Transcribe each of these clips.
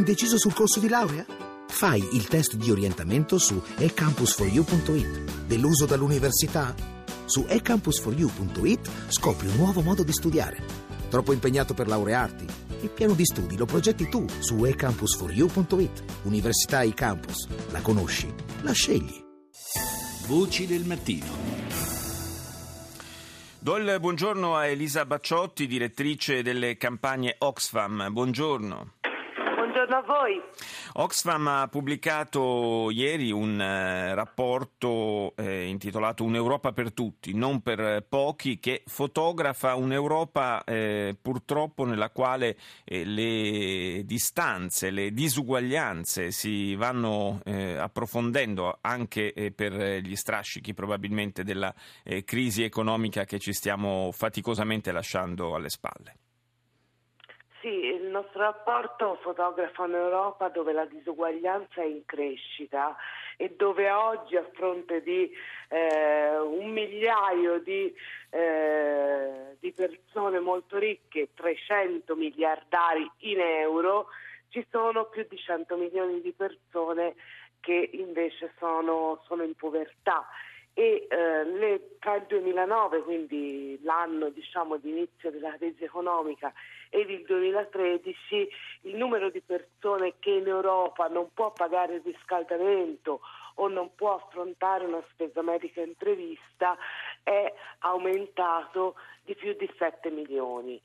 Indeciso sul corso di laurea? Fai il test di orientamento su ecampus4u.it. Deluso dall'università? Su ecampus4u.it scopri un nuovo modo di studiare. Troppo impegnato per laurearti? Il piano di studi lo progetti tu su ecampus4u.it. Università eCampus. La conosci? La scegli. Voci del mattino. Do il buongiorno a Elisa Bacciotti, direttrice delle campagne Oxfam. Buongiorno. Buongiorno a voi. Oxfam ha pubblicato ieri un eh, rapporto eh, intitolato Un'Europa per tutti, non per pochi, che fotografa un'Europa eh, purtroppo nella quale eh, le distanze, le disuguaglianze si vanno eh, approfondendo anche per gli strascichi probabilmente della crisi economica che ci stiamo faticosamente lasciando alle spalle. Sì, il nostro rapporto fotografa un'Europa dove la disuguaglianza è in crescita e dove oggi a fronte di eh, un migliaio di, eh, di persone molto ricche, 300 miliardari in euro, ci sono più di 100 milioni di persone che invece sono, sono in povertà. E eh, le, tra il 2009, quindi l'anno diciamo, di inizio della crisi economica, ed il 2013 il numero di persone che in Europa non può pagare il riscaldamento o non può affrontare una spesa medica imprevista è aumentato di più di 7 milioni.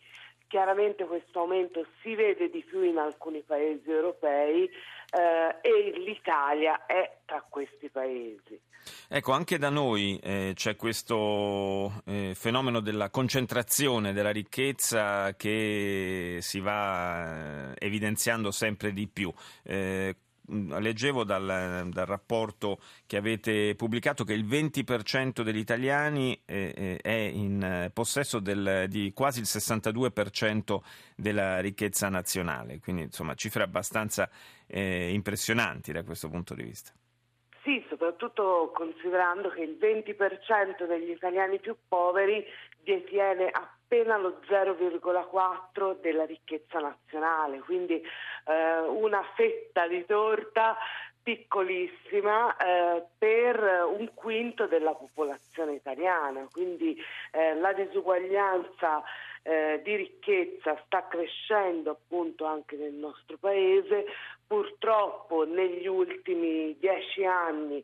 Chiaramente questo aumento si vede di più in alcuni paesi europei eh, e l'Italia è tra questi paesi. Ecco, anche da noi eh, c'è questo eh, fenomeno della concentrazione della ricchezza che si va eh, evidenziando sempre di più. Eh, leggevo dal, dal, rapporto che avete pubblicato che il 20% degli italiani eh, eh, è in possesso del, di quasi il 62% della ricchezza nazionale, quindi insomma cifre abbastanza eh, impressionanti da questo punto di vista. Sì, soprattutto considerando che il 20% degli italiani più poveri detiene appena lo 0,4 della ricchezza nazionale, quindi eh, una fetta di torta piccolissima eh, per un quinto della popolazione italiana, quindi eh, la disuguaglianza eh, di ricchezza sta crescendo appunto anche nel nostro paese, purtroppo negli ultimi dieci anni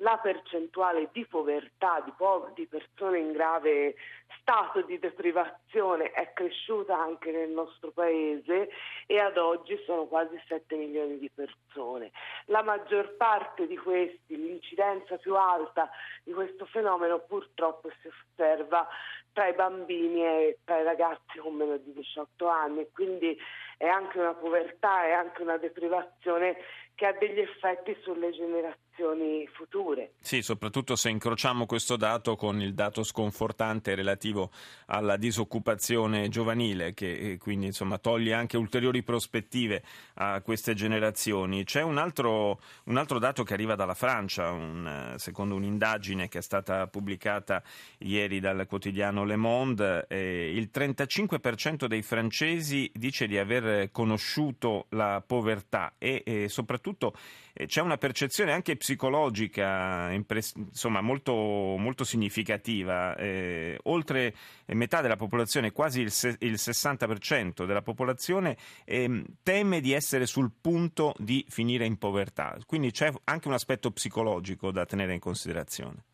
la percentuale di povertà di, po- di, persone in grave stato di deprivazione è cresciuta anche nel nostro paese e ad oggi sono quasi 7 milioni di persone. La maggior parte di questi, l'incidenza più alta di questo fenomeno purtroppo si osserva tra i bambini e tra i ragazzi con meno di 18 anni, quindi è anche una povertà, è anche una deprivazione che ha degli effetti sulle generazioni future. Sì, soprattutto se incrociamo questo dato con il dato sconfortante relativo alla disoccupazione giovanile, che eh, quindi insomma, toglie anche ulteriori prospettive a queste generazioni. C'è un altro, un altro dato che arriva dalla Francia, un, secondo un'indagine che è stata pubblicata ieri dal quotidiano Le Monde, eh, il 35% dei francesi dice di aver conosciuto la povertà e, e soprattutto soprattutto eh, c'è una percezione anche psicologica insomma, molto, molto significativa. Eh, oltre metà della popolazione, quasi il, il 60% della popolazione, eh, teme di essere sul punto di finire in povertà. Quindi c'è anche un aspetto psicologico da tenere in considerazione.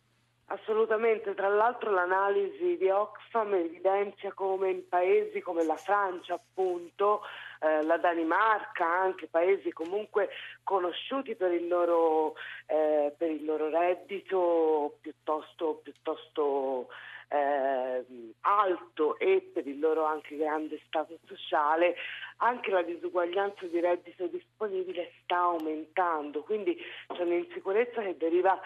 Assolutamente, tra l'altro l'analisi di Oxfam evidenzia come in paesi come la Francia, appunto, eh, la Danimarca, anche paesi comunque conosciuti per il loro, eh, per il loro reddito piuttosto, piuttosto eh, alto e per il loro anche grande stato sociale, anche la disuguaglianza di reddito disponibile sta aumentando, quindi c'è un'insicurezza che deriva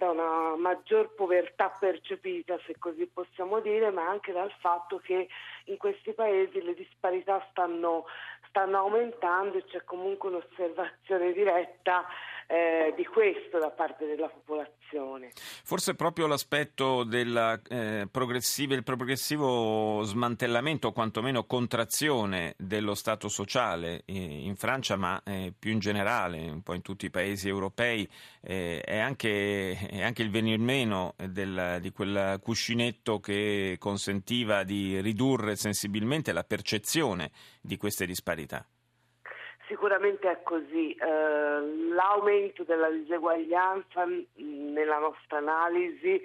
da una maggior povertà percepita, se così possiamo dire, ma anche dal fatto che in questi paesi le disparità stanno, stanno aumentando e c'è comunque un'osservazione diretta eh, di questo da parte della popolazione. Forse proprio l'aspetto del eh, progressivo, progressivo smantellamento o quantomeno contrazione dello Stato sociale eh, in Francia ma eh, più in generale, un po' in tutti i paesi europei, eh, è anche, è, anche, il venir meno del, di quel cuscinetto che consentiva di ridurre sensibilmente la percezione di queste disparità. Sicuramente è così. Eh, l'aumento della diseguaglianza nella nostra analisi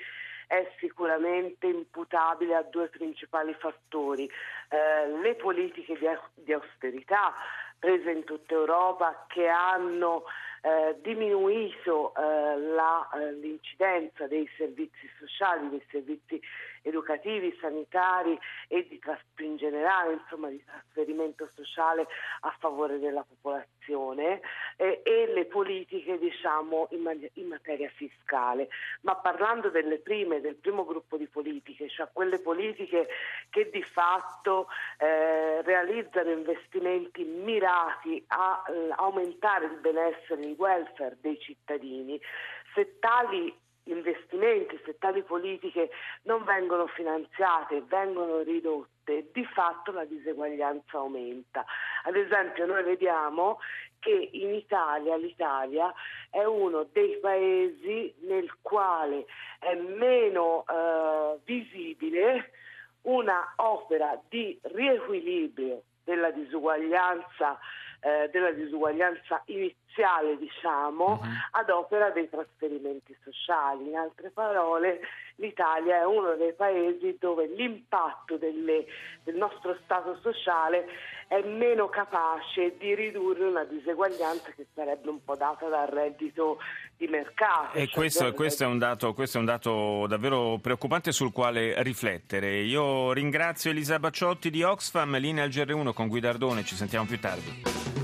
è sicuramente imputabile a due principali fattori. Eh, le politiche di, di, austerità prese in tutta Europa che hanno eh, diminuito eh, la, eh, l'incidenza dei servizi sociali, dei servizi educativi, sanitari e di, in generale insomma, di trasferimento sociale a favore della popolazione eh, e le politiche diciamo, in, man- in, materia fiscale. Ma parlando delle prime, del primo gruppo di politiche, cioè quelle politiche che di fatto eh, realizzano investimenti mirati a eh, aumentare il benessere, il welfare dei cittadini, se tali investimenti, se tali politiche non vengono finanziate, vengono ridotte, di fatto la diseguaglianza aumenta. Ad esempio noi vediamo che in Italia l'Italia è uno dei paesi nel quale è meno eh, visibile una opera di riequilibrio della disuguaglianza, eh, della disuguaglianza iniziale, diciamo, uh-huh. ad opera dei trasferimenti sociali. In altre parole, l'Italia è uno dei paesi dove l'impatto delle, del nostro Stato sociale è meno capace di ridurre una diseguaglianza che sarebbe un po' data dal reddito di mercato. E cioè questo, questo, è dato, questo, è un dato, davvero preoccupante sul quale riflettere. Io ringrazio Elisa Bacciotti di Oxfam, linea al GR1 con Guidardone, ci sentiamo più tardi.